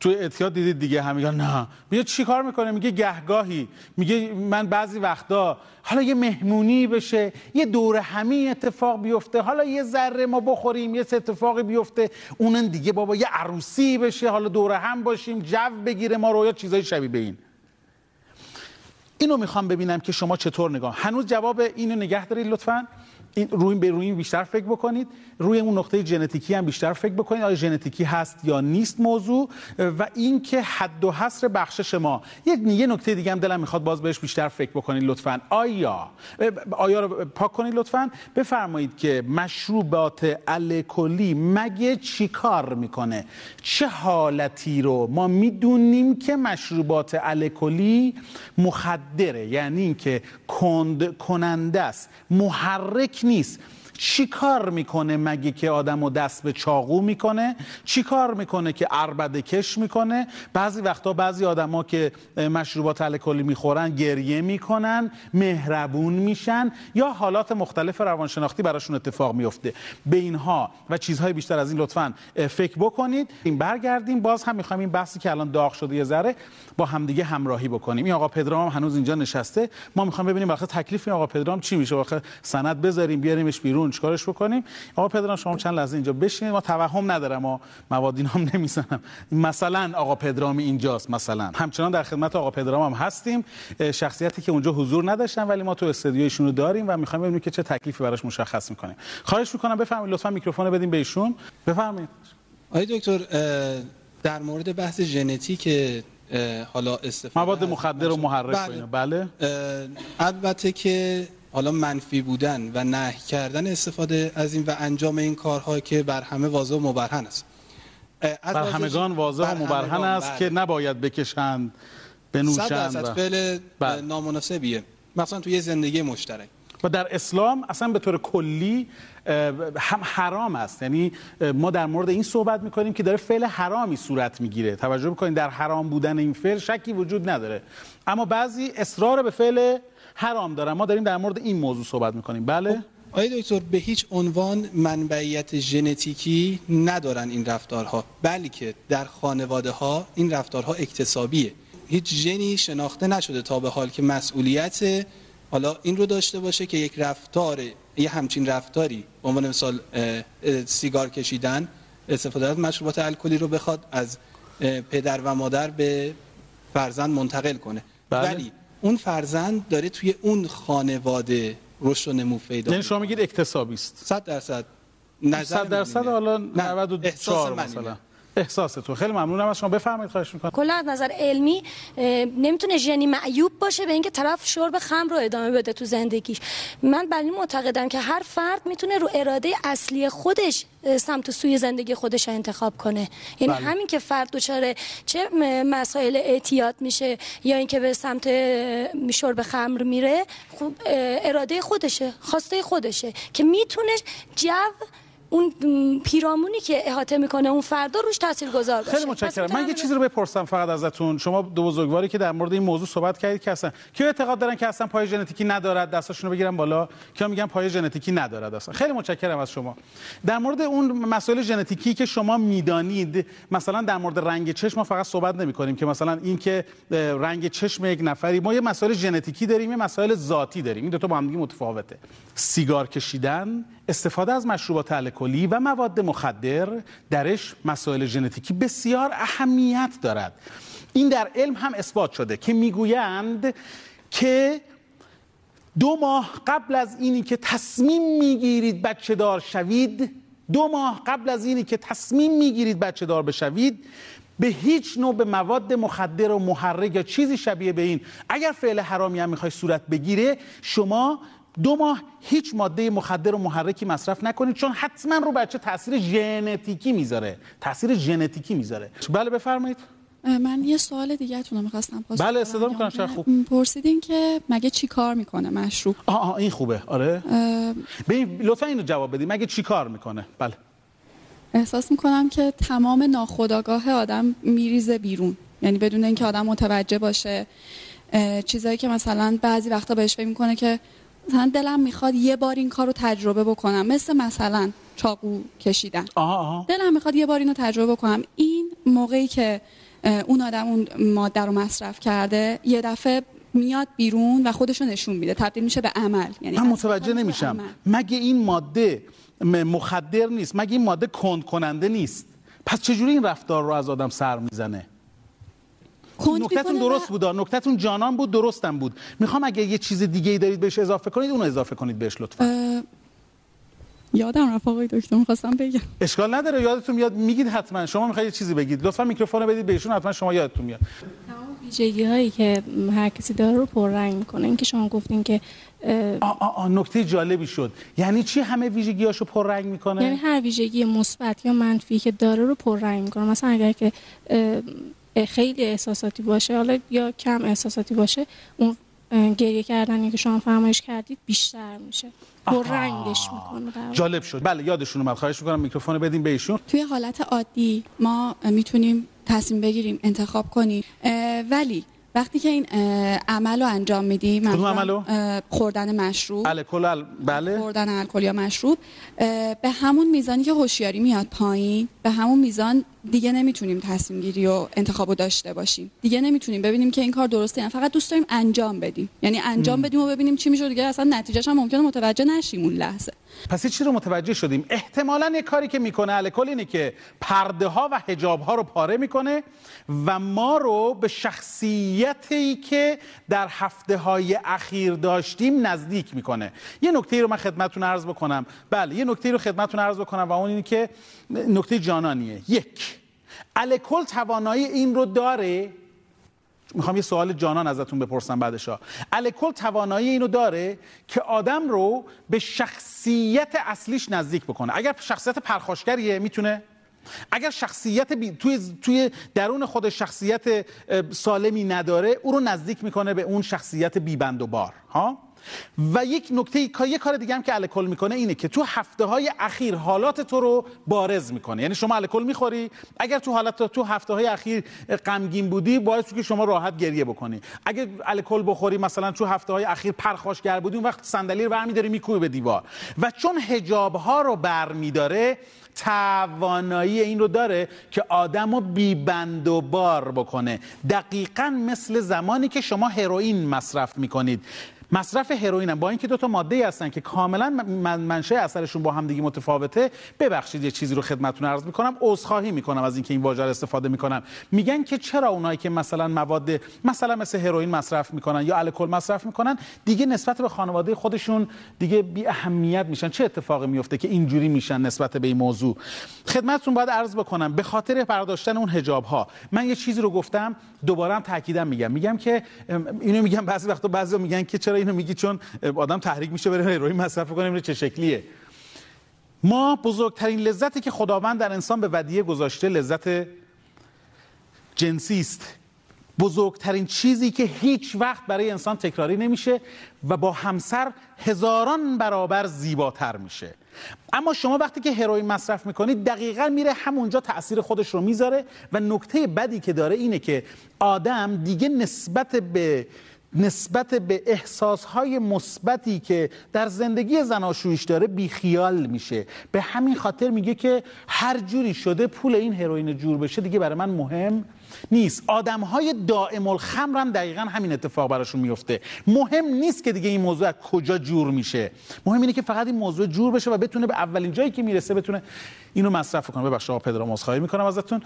Speaker 1: توی اعتیاد دیدید دیگه هم میگن نه. میگه چی کار می‌کنه؟ میگه گهگاهی. میگه من بعضی وقتا حالا یه مهمونی بشه یه دور همی اتفاق بیفته حالا یه ذره ما بخوریم یه اتفاقی بیفته اونن دیگه بابا یه عروسی بشه حالا دور هم باشیم جو بگیره ما رو یا چیزای شبیه به این. اینو می‌خوام ببینم که شما چطور نگاه. هنوز جواب اینو نگه دارید لطفا؟ این روی به روی بیشتر فکر بکنید. روی اون نقطه ژنتیکی هم بیشتر فکر بکنید. آیا ژنتیکی هست یا نیست موضوع؟ و اینکه حد و حصر بخشش ما. یه نکته دیگه هم دلم می‌خواد باز بهش بیشتر فکر بکنید لطفا. آیا آیا رو پاک کنید لطفا. بفرمایید که مشروبات الکلی مگه چی کار می‌کنه؟ چه حالتی رو؟ ما می‌دونیم که مشروبات الکلی مخدره یعنی اینکه کند کننده است. محرک نیست چی کار می‌کنه مگه که آدم رو دست به چاقو می‌کنه؟ چی کار می‌کنه که عربده کش می‌کنه؟ بعضی وقتا بعضی آدما که مشروبات الکلی می‌خورن گریه می‌کنن مهربون میشن یا حالات مختلف روانشناختی براشون اتفاق میفته به اینها و چیزهای بیشتر از این لطفا فکر بکنید. این برگردیم. باز هم می‌خوایم این بحثی که الان داغ شده یه ذره با همدیگه همراهی بکنیم. این آقا پدرام هنوز اینجا نشسته. ما می‌خوام ببینیم واقعا تکلیف این آقا پدرام چی میشه؟ واقعا سند بذاریم بیاریمش بیرون. چیکارش بکنیم؟ آقا پدرام شما چند لحظه اینجا بشینید. ما توهم ندارم ما مواد اینا هم نمی‌زنم. مثلا آقا پدرامی اینجاست مثلا. همچنان در خدمت آقا پدرام هم هستیم. شخصیتی که اونجا حضور نداشتن ولی ما تو استودیویشون رو داریم و می‌خوایم ببینیم که چه تکلیفی براش مشخص می‌کنیم. خواهش می‌کنم بفرمایید لطفا میکروفون رو بدیم به ایشون بفرمایید.
Speaker 7: آقای دکتر در مورد بحث ژنتیک حالا استفاده
Speaker 1: مواد مخدر و محرک. بله.
Speaker 7: اه، البته که حالا منفی بودن و نهی کردن استفاده از این و انجام این کارها که بر همه واضح و مبرهن است
Speaker 1: بر همگان واضح و مبرهن است
Speaker 7: بله.
Speaker 1: که نباید بکشند
Speaker 7: صد
Speaker 1: بنوشند
Speaker 7: درصد
Speaker 1: و...
Speaker 7: فعل
Speaker 1: بله.
Speaker 7: نامناسبیه مثلا توی زندگی مشترک
Speaker 1: و در اسلام اصلا به طور کلی هم حرام است. یعنی ما در مورد این صحبت می‌کنیم که داره فعل حرامی صورت می‌گیره. توجه بکنید در حرام بودن این فعل شکی وجود نداره. اما بعضی اصرار به فعل حرام دارن. ما داریم در مورد این موضوع صحبت می‌کنیم. بله؟
Speaker 7: آقای دکتر به هیچ عنوان منبعیت ژنتیکی ندارن این رفتارها. بلکه در خانواده ها این رفتارها اکتسابیه. هیچ ژنی شناخته نشده تا به حال که مسئولیت حالا این رو داشته باشه که یک رفتار یه همچین رفتاری به عنوان مثال سیگار کشیدن استفاده از مشروبات الکلی رو بخواد از پدر و مادر به فرزند منتقل کنه.
Speaker 1: بله.
Speaker 7: ولی اون فرزند داره توی اون خانواده رشد و نمو پیدا
Speaker 1: یعنی شما میگید اکتسابی است
Speaker 7: 100 درصد نظر
Speaker 1: 100 درصد حالا 94
Speaker 7: احساس من
Speaker 1: مثلا. احساستون خیلی ممنونم از شما. بفرمایید خواهش می‌کنم.
Speaker 5: کلا از نظر علمی نمی‌تونه ژنی معیوب باشه به اینکه طرف شرب خمر رو ادامه بده تو زندگیش. من بر این معتقدم که هر فرد می‌تونه رو اراده اصلی خودش سمت و سوی زندگی خودش رو انتخاب کنه. یعنی
Speaker 15: بله.
Speaker 5: همین که فرد دچار چه مسائل اعتیاد میشه یا اینکه به سمت شرب خمر میره خب اراده خودشه خواسته خودشه که می‌تونه جو اون پیرامونی که احاطه می‌کنه اون فردا روش تاثیرگذار باشه.
Speaker 1: خیلی متشکرم. من یه چیزی رو بپرسم فقط ازتون. شما دو بزرگواری که در مورد این موضوع صحبت کردید که اصلا کی اعتقاد دارن که اصلا پای ژنتیکی ندارد؟ دستاشون رو بگیرن بالا. کیا میگن پای ژنتیکی ندارد اصلا؟ خیلی متشکرم از شما. در مورد اون مسائل ژنتیکی که شما می‌دانید مثلا در مورد رنگ چشم ما فقط صحبت نمی کنیم که مثلا این که رنگ چشم یک نفری ما یه مسائل ژنتیکی داریم یه مسائل ذاتی داریم. این دو تا با هم دیگه متفاوته. سیگار کشیدن استفاده از مشروبات الکلی و مواد مخدر درش مسائل ژنتیکی بسیار اهمیت دارد. این در علم هم اثبات شده که می‌گویند که دو ماه قبل از اینی که تصمیم می‌گیرید بچه دار شوید دو ماه قبل از اینی که تصمیم می‌گیرید بچه دار بشوید به هیچ نوع به مواد مخدر و محرک یا چیزی شبیه به این. اگر فعل حرامی هم می‌خوای صورت بگیره شما دو ماه هیچ ماده مخدر و محرکی مصرف نکنید چون حتما رو بچه تاثیر ژنتیکی می‌ذاره. تاثیر ژنتیکی می‌ذاره. بله بفرمایید.
Speaker 13: من یه سوال دیگه رو می‌خواستم پاسخ
Speaker 1: بله. استفاده می‌کنم چرا خوب؟
Speaker 13: پرسیدین که مگه چی کار می‌کنه مشروب؟
Speaker 1: آه, آه این خوبه. آره.
Speaker 13: اه،
Speaker 1: ببین لطفا اینو جواب بدید مگه چی کار می‌کنه؟ بله.
Speaker 13: احساس می‌کنم که تمام ناخودآگاه آدم میریزه بیرون. یعنی بدون اینکه آدم متوجه باشه. چیزایی که مثلا بعضی وقتا بهش فکر می‌کنه که مثلا دلم می‌خواد یه بار این کار رو تجربه بکنم. مثل مثلا چاقو کشیدن.
Speaker 1: آها آها.
Speaker 13: دلم می‌خواد یه بار اینو تجربه بکنم. این موقعی که اون آدم اون ماده رو مصرف کرده یه دفعه میاد بیرون و خودش رو نشون میده. تبدیل میشه به عمل. یعنی
Speaker 1: من متوجه نمیشم. مگه این ماده مخدر نیست؟ مگه این ماده کند کننده نیست؟ پس چجوری این رفتار رو از آدم سر می‌زنه؟ نکتتون درست بود نکتتون جانان بود درستم بود. می‌خوام اگه یه چیز دیگه ای دارید بهش اضافه کنید اونو اضافه کنید بهش لطفا.
Speaker 13: اه، یادم رفت آقای دکتر می‌خواستم بگم.
Speaker 1: اشکال نداره یادتون میاد میگید حتما. شما می‌خواید یه چیزی بگید. لطفا میکروفون رو بدید بهشون حتما شما یادتون میاد.
Speaker 15: ویژگی هایی که هر کسی داره رو پررنگ می‌کنه. این که شما گفتین که
Speaker 1: آ, آ, آ نکته جالبی شد. یعنی چی همه ویژگیاشو پررنگ می‌کنه؟
Speaker 15: یعنی هر ویژگی مثبت یا منفی که داره رو پررنگ می‌کنه. مثلا اگر که خیلی احساساتی باشه. حالا یا کم احساساتی باشه اون گریه کردنی که شما فرمایش کردید بیشتر میشه. پررنگش می‌کنه در واقع.
Speaker 1: جالب شد. بله یادشون اومد. خواهش می‌کنم میکروفون رو بدیم بهشون
Speaker 13: توی حالت عادی ما می‌تونیم تصمیم بگیریم انتخاب کنیم. ولی وقتی که این اه، عمل رو انجام میدیم
Speaker 1: کدوم عملو؟
Speaker 13: خوردن مشروب.
Speaker 1: الکل ال- بله.
Speaker 13: خوردن الکل یا مشروب. به همون میزانی که هوشیاری میاد پایین به همون میزان دیگه نمی‌تونیم تصمیم گیری و انتخابو داشته باشیم. دیگه نمی‌تونیم ببینیم که این کار درسته یا نه. فقط دوست داریم انجام بدیم. یعنی انجام
Speaker 1: مم.
Speaker 13: بدیم و ببینیم چی میشه دیگه اصلا نتیجهش هم ممکنه متوجه نشیم اون لحظه.
Speaker 1: پس چی رو متوجه شدیم. احتمالا یه کاری که می‌کنه الکل اینه که پرده ها و حجاب ها رو پاره می‌کنه و ما رو به شخصیتی که در هفته های اخیر داشتیم نزدیک می‌کنه. یه نکته رو من خدمتتون عرض بکنم. بله یه نکته رو خدمتتون عرض بکنم و اون اینه که نکته جانانیه. یک الکل توانایی این رو داره؟ می‌خوام یه سوال جانان ازتون بپرسم بعدشا الکل توانایی اینو داره که آدم رو به شخصیت اصلیش نزدیک بکنه. اگر شخصیت پرخاشگریه می‌تونه؟ اگر شخصیت بی... توی... توی درون خود شخصیت سالمی نداره او رو نزدیک می‌کنه به اون شخصیت بیبند و بار. ها؟ و یک نکته یه کار دیگه هم که الکل می‌کنه اینه که تو هفته های اخیر حالات تو رو بارز می‌کنه. یعنی شما الکل می‌خوری اگر تو حالت تو هفته های اخیر غمگین بودی باعث که شما راحت گریه بکنی. اگر الکل بخوری مثلا تو هفته های اخیر پرخاشگر بودی اون وقت صندلی رو برمیداری میکوبی به دیوار. و چون حجاب ها رو برمیداره توانایی این رو داره که آدم رو بیبند و بار بکنه. دقیقا مثل زمانی که شما هروئین مصرف می‌کنید. مصرف هروئین با اینکه دو تا ماده هستن که کاملا من- منشأ اثرشون با هم دیگه متفاوته ببخشید یه چیزی رو خدمتتون عرض می‌کنم. عذرخواهی می‌کنم از اینکه این واژه رو استفاده می‌کنم. میگن که چرا اونایی که مثلا مواد مثلا مثل هروئین مصرف می‌کنن یا الکل مصرف می‌کنن دیگه نسبت به خانواده خودشون دیگه بی اهمیت میشن. چه اتفاقی میفته که اینجوری میشن نسبت به این موضوع؟ خدمتتون باید عرض بکنم به خاطر برداشتن اون حجاب ها من یه چیزی رو گفتم دوباره هم تاکیدم میگم. میگم که اینو میگم بعضی وقتا بعضی میگن که چرا اینو میگی چون آدم تحریک میشه بره هروئین مصرف کنه ببینه چه شکلیه. ما بزرگترین لذتی که خداوند در انسان به ودیعه گذاشته لذت جنسی است. بزرگترین چیزی که هیچ وقت برای انسان تکراری نمیشه و با همسر هزاران برابر زیباتر میشه. اما شما وقتی که هروئین مصرف می‌کنید دقیقا میره همونجا تاثیر خودش رو می‌ذاره و نکته بدی که داره اینه که آدم دیگه نسبت به نسبت به احساسهای مثبتی که در زندگی زناشویش داره بیخیال میشه. به همین خاطر میگه که هر جوری شده پول این هروئین جور بشه دیگه برای من مهم نیست. آدم های دائم الخمر هم دقیقا همین اتفاق براشون میفته مهم نیست که دیگه این موضوع از کجا جور میشه. مهم اینه که فقط این موضوع جور بشه و بتونه به اولین جایی که می‌رسه بتونه اینو مصرف کنه. ببخشید آقا پدرام عذرخواهی می‌کنم ازتون.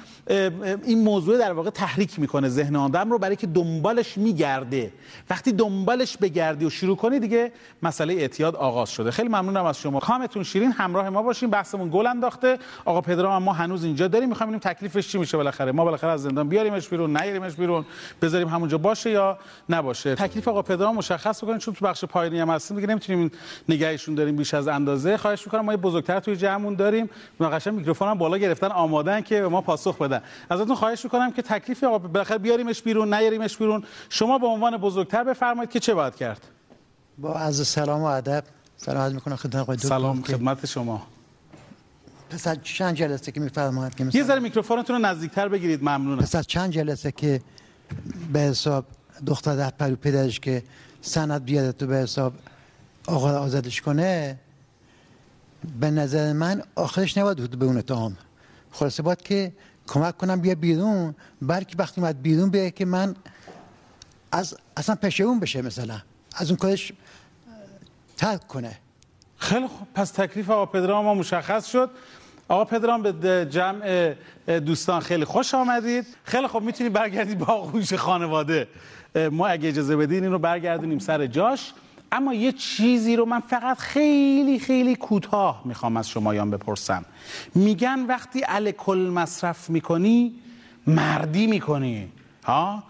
Speaker 1: این موضوع در واقع تحریک می‌کنه ذهن آدم رو برای که دنبالش میگرده. وقتی دنبالش بگردی و شروع کنی دیگه مسئله اعتیاد آغاز شده. خیلی ممنونم از شما. کامتون شیرین همراه ما باشین. بحثمون گل انداخته. آقا پدرام ما هنوز اینجا داریم. می‌خوایم ببینیم تکلیفش چی میشه بالاخره. ما بالاخره از زندان بیاریمش بیرون نیاریمش بیرون بذاریم همونجا باشه یا نباشه. تکلیف آقا پدرام مشخص بکنید چون تو بخش پایینی هم هستیم دیگه نمی‌تونیم نگهشون داریم بیش از اندازه. خواهش می‌کنم ما یه بزرگتر توی جمعمون داریم. مناقشه میکروفون هم بالا گرفتن آمادن که به ما پاسخ بدن. ازتون خواهش می‌کنم که تکلیف آقا بالاخره بیاریمش بیرون نیاریمش بیرون. شما به عنوان بزرگتر بفرمایید که چه باید کرد؟
Speaker 16: با عرض سلام و ادب سلام عرض می‌کنم خدمت آقای دکتر.
Speaker 1: سلام خدمت شما.
Speaker 16: پس از چند جلسه که میفرمایید که
Speaker 1: یه
Speaker 16: مثلا
Speaker 1: ذره میکروفونتون رو نزدیکتر بگیرید ممنونم.
Speaker 16: پس از چند جلسه که به حساب دختر در پرو پدرش که سند بیاره تو به حساب آقا آزادش کنه به نظر من آخرش نباید بود به اون اتهام. خلاصه باید که کمک کنم بیا بیرون بلکه وقتی اومد بیرون بیه که من از اصلا پشیمون بشه مثلا از اون کارش ترک کنه.
Speaker 1: خیلی خوب. پس تکلیف آقا پدرام ما مشخص شد. آقا پدرام به جمع دوستان خیلی خوش آمدید. خیلی خوب. می‌تونید برگردید با آغوش خانواده. ما اگه اجازه بدین این رو برگردونیم سر جاش. اما یه چیزی رو من فقط خیلی خیلی کوتاه می‌خوام از شمایان بپرسم. میگن وقتی الکل مصرف می‌کنی مردی می‌کنی. ها؟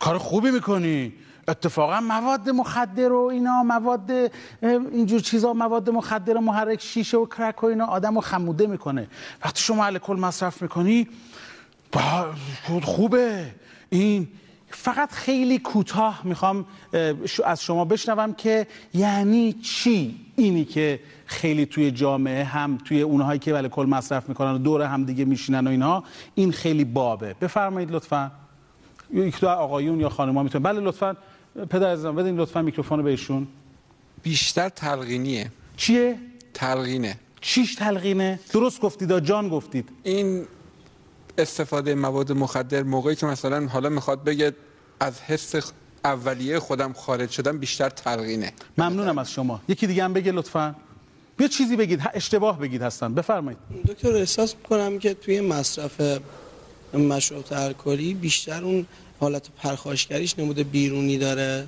Speaker 1: کار خوبی می‌کنی. اتفاقا مواد مخدر و اینا مواد اینجور چیزا مواد مخدر و محرک شیشه و کرک و اینا آدم رو خموده می‌کنه. وقتی شما الکل مصرف می‌کنی با خوبه. این فقط خیلی کوتاه می‌خوام از شما بشنوم که یعنی چی؟ اینی که خیلی توی جامعه هم توی اونهایی که الکل مصرف می‌کنن و دور هم دیگه میشینن و اینها این خیلی بابه. بفرمایید لطفا. یک دو آقایون یا خانم‌ها می‌تونن. بله لطفا. پدر عزیزم بدین لطفا میکروفون بهشون
Speaker 17: بیشتر تلقینیه.
Speaker 1: چیه؟
Speaker 17: تلقینه.
Speaker 1: چیش تلقینه؟ درست گفتید جان گفتید.
Speaker 17: این استفاده مواد مخدر موقعی که مثلا حالا می‌خواد بگه از حس اولیه خودم خارج شدم بیشتر تلقینه.
Speaker 1: ممنونم از شما. یکی دیگه هم بگه لطفا. بیا چیزی بگید اشتباه بگید هستن بفرمایید.
Speaker 9: دکتر احساس می‌کنم که توی مصرف مشروبات الکلی بیشتر اون حالت پرخاشگریش نمود بیرونی داره.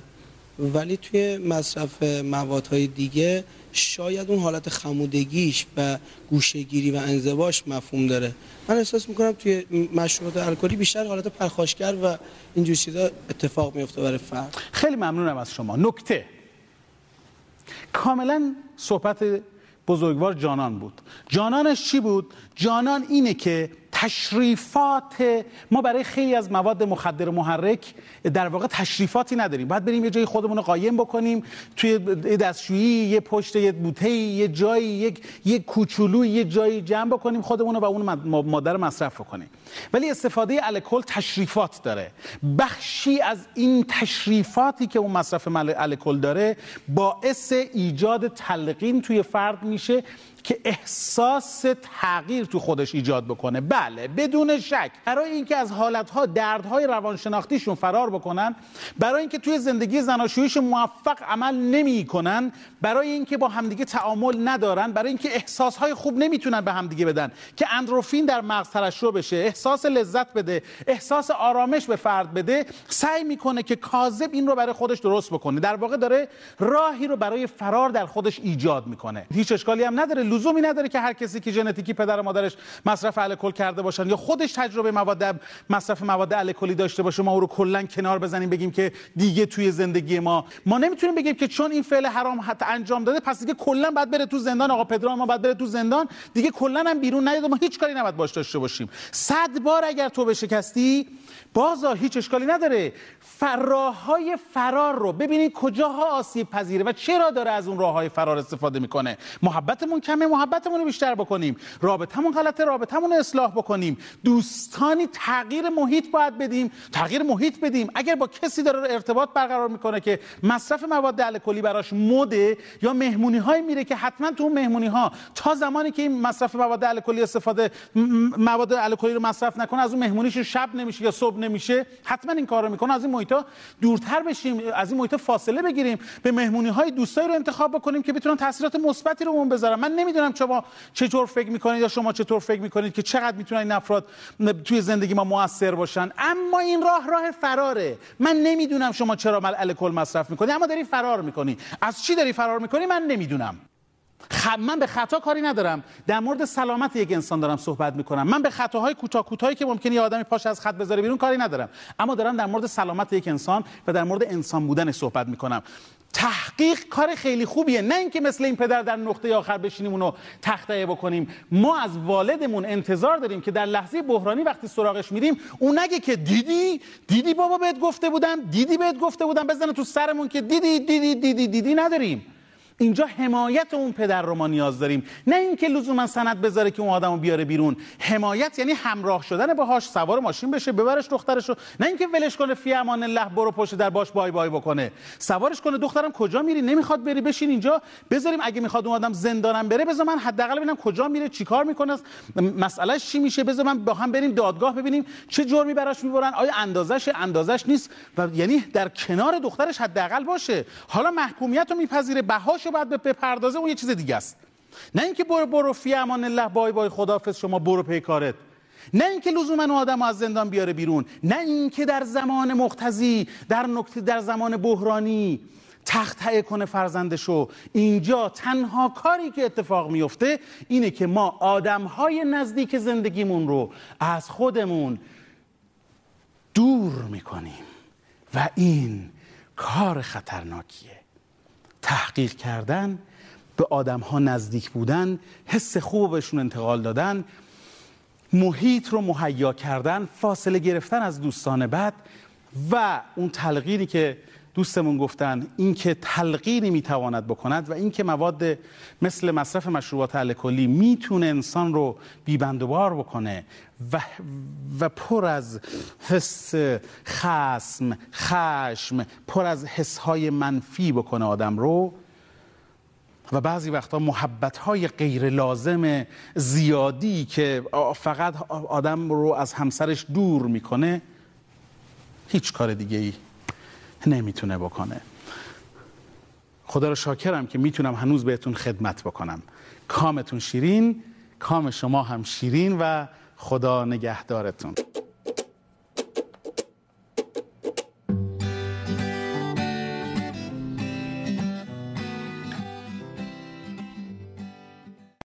Speaker 9: ولی توی مصرف موادهای دیگه شاید اون حالت خمودگیش و گوشهگیری و انزواش مفهوم داره. من احساس می‌کنم توی مشروبات الکلی بیشتر حالت پرخاشگر و اینجور چیزا اتفاق میفته برای فرد.
Speaker 1: خیلی ممنونم از شما. نکته. کاملا صحبت بزرگوار جانان بود. جانانش چی بود؟ جانان اینه که تشریفات ما برای خیلی از مواد مخدر محرک در واقع تشریفاتی نداریم. باید بریم یه جایی خودمون رو قایم بکنیم توی دستشویی یه پشت یه بوته یه جایی یک یه کوچولو یه جایی جمع بکنیم خودمون رو و اون ماده رو مصرف کنیم ولی استفاده الکل تشریفات داره. بخشی از این تشریفاتی که اون مصرف الکل داره باعث ایجاد تلقین توی فرد میشه که احساس تغییر تو خودش ایجاد بکنه. بله بدون شک. برای اینکه از حالتها دردهای روانشناختیشون فرار بکنن برای اینکه توی زندگی زناشوییش موفق عمل نمی‌کنن برای اینکه با همدیگه تعامل ندارن برای اینکه احساسهای خوب نمی‌تونن به همدیگه بدن که اندروفین در مغز ترشح بشه احساس لذت بده احساس آرامش به فرد بده سعی می‌کنه که کاذب این رو برای خودش درست بکنه. در واقع داره راهی رو برای فرار در خودش ایجاد می‌کنه. هیچ اشکالی هم نداره لزومی نداره که هر کسی که ژنتیکی پدر و مادرش مصرف الکل کرده باشن یا خودش تجربه مواد مصرف مواد الکلی داشته باشه ما او رو کلا کنار بزنیم بگیم که دیگه توی زندگی ما. ما نمی‌تونیم بگیم که چون این فعل حرام حتی انجام داده پس دیگه کلا باید بره تو زندان. آقا پدرام ما باید بره تو زندان دیگه کلا هم بیرون نیاد ما هیچ کاری نباید باش داشته باشیم. صد بار اگر تو بشکستی بازا هیچ اشکالی نداره. راههای فرار رو ببینید کجاها آسیب پذیره و چرا داره از اون راههای فرار استفاده می‌کنه. محبتمون محبتمون رو بیشتر بکنیم. رابطمون غلطه رابطمون رو اصلاح بکنیم. دوستانی تغییر محیط باید بدیم. تغییر محیط بدیم. اگر با کسی داره ارتباط برقرار می‌کنه که مصرف مواد الکلی براش مده یا مهمونی های میره که حتما تو اون مهمونی ها تا زمانی که این مصرف مواد الکلی استفاده مواد الکلی رو مصرف نکنه از اون مهمونیش شب نمیشه یا صبح نمیشه حتما این کارو می‌کنه. از این محیط دورتر بشیم از این محیط فاصله بگیریم به مهمونی های دوستایی رو انتخاب بکنیم که بتونن تاثیرات مثبتی رو اون بذارن. من نمی‌دونم شما چطور فکر می‌کنید یا شما چطور فکر می‌کنید که چقدر می‌تونن این افراد توی زندگی ما موثر باشن. اما این راه راه فراره. من نمی‌دونم شما چرا مل الکل مصرف می‌کنی اما داری فرار می‌کنی. از چی داری فرار می‌کنی؟ من نمی‌دونم. خ... من به خطا کاری ندارم. در مورد سلامت یک انسان دارم صحبت می‌کنم. من به خطاهای کوتاه کوتاهی که ممکنه یه آدمی پاش از خط بذاره بیرون کاری ندارم. اما دارم در مورد سلامت یک انسان و در مورد انسان بودن صحبت می‌کنم. تحقیق کار خیلی خوبیه. نه اینکه مثل این پدر در نقطه آخر بشینیم اونو تخته بکنیم. ما از والدمون انتظار داریم که در لحظه بحرانی وقتی سراغش میریم اون نگه که دیدی دیدی بابا بهت گفته بودن دیدی بهت گفته بودن بزنه تو سرمون که دیدی دیدی دیدی دیدی نداریم. اینجا حمایت اون پدر رو ما نیاز داریم. نه اینکه لزوما سند بذاره که اون آدمو بیاره بیرون. حمایت یعنی همراه شدن باهاش سوار ماشین بشه ببرش دخترش رو. نه اینکه ولش کنه فی امان الله برو پشت در باش بای بای بکنه. سوارش کنه دخترم کجا میری؟ نمی‌خواد بری بشین اینجا. بذاریم اگه می‌خواد اون آدم زندانم بره بذار من حداقل ببینم کجا میره چیکار می‌کنه مسئله چی میشه. بذار من با هم بریم دادگاه ببینیم چه جرمی براش می‌برن. آیا اندازش اندازش نیست؟ و یعنی در کنار دخترش حداقل باشه. حالا محکومیت میپذیره بهاشو بعد بپردازه اون یه چیز دیگه است. نه اینکه برو برو فی امان الله بای بای خدافظ شما برو پی کارت. نه اینکه لزوما اون آدم از زندان بیاره بیرون. نه اینکه در زمان مقتضی در نکته در زمان بحرانی تخت کنه فرزندشو اینجا تنها کاری که اتفاق میفته اینه که ما آدمهای نزدیک زندگیمون رو از خودمون دور می‌کنیم. و این کار خطرناکیه. تحقیق کردن به آدم ها نزدیک بودن حس خوب بهشون انتقال دادن محیط رو مهیا کردن فاصله گرفتن از دوستان بد و اون تلقینی که دوستمون گفتن اینکه تلقینی می‌تواند بکند و اینکه مواد مثل مصرف مشروبات الکلی می‌تونه انسان رو بیبندوبار بکنه و, و پر از حس خسم خشم پر از حسهای منفی بکنه آدم رو و بعضی وقتا محبت های غیر لازم زیادی که فقط آدم رو از همسرش دور می‌کنه هیچ کار دیگه ای نمی‌تونه بکنه. خدا رو شاکرم که می‌تونم هنوز بهتون خدمت بکنم. کامتون شیرین کام شما هم شیرین و خدا نگهدارتون.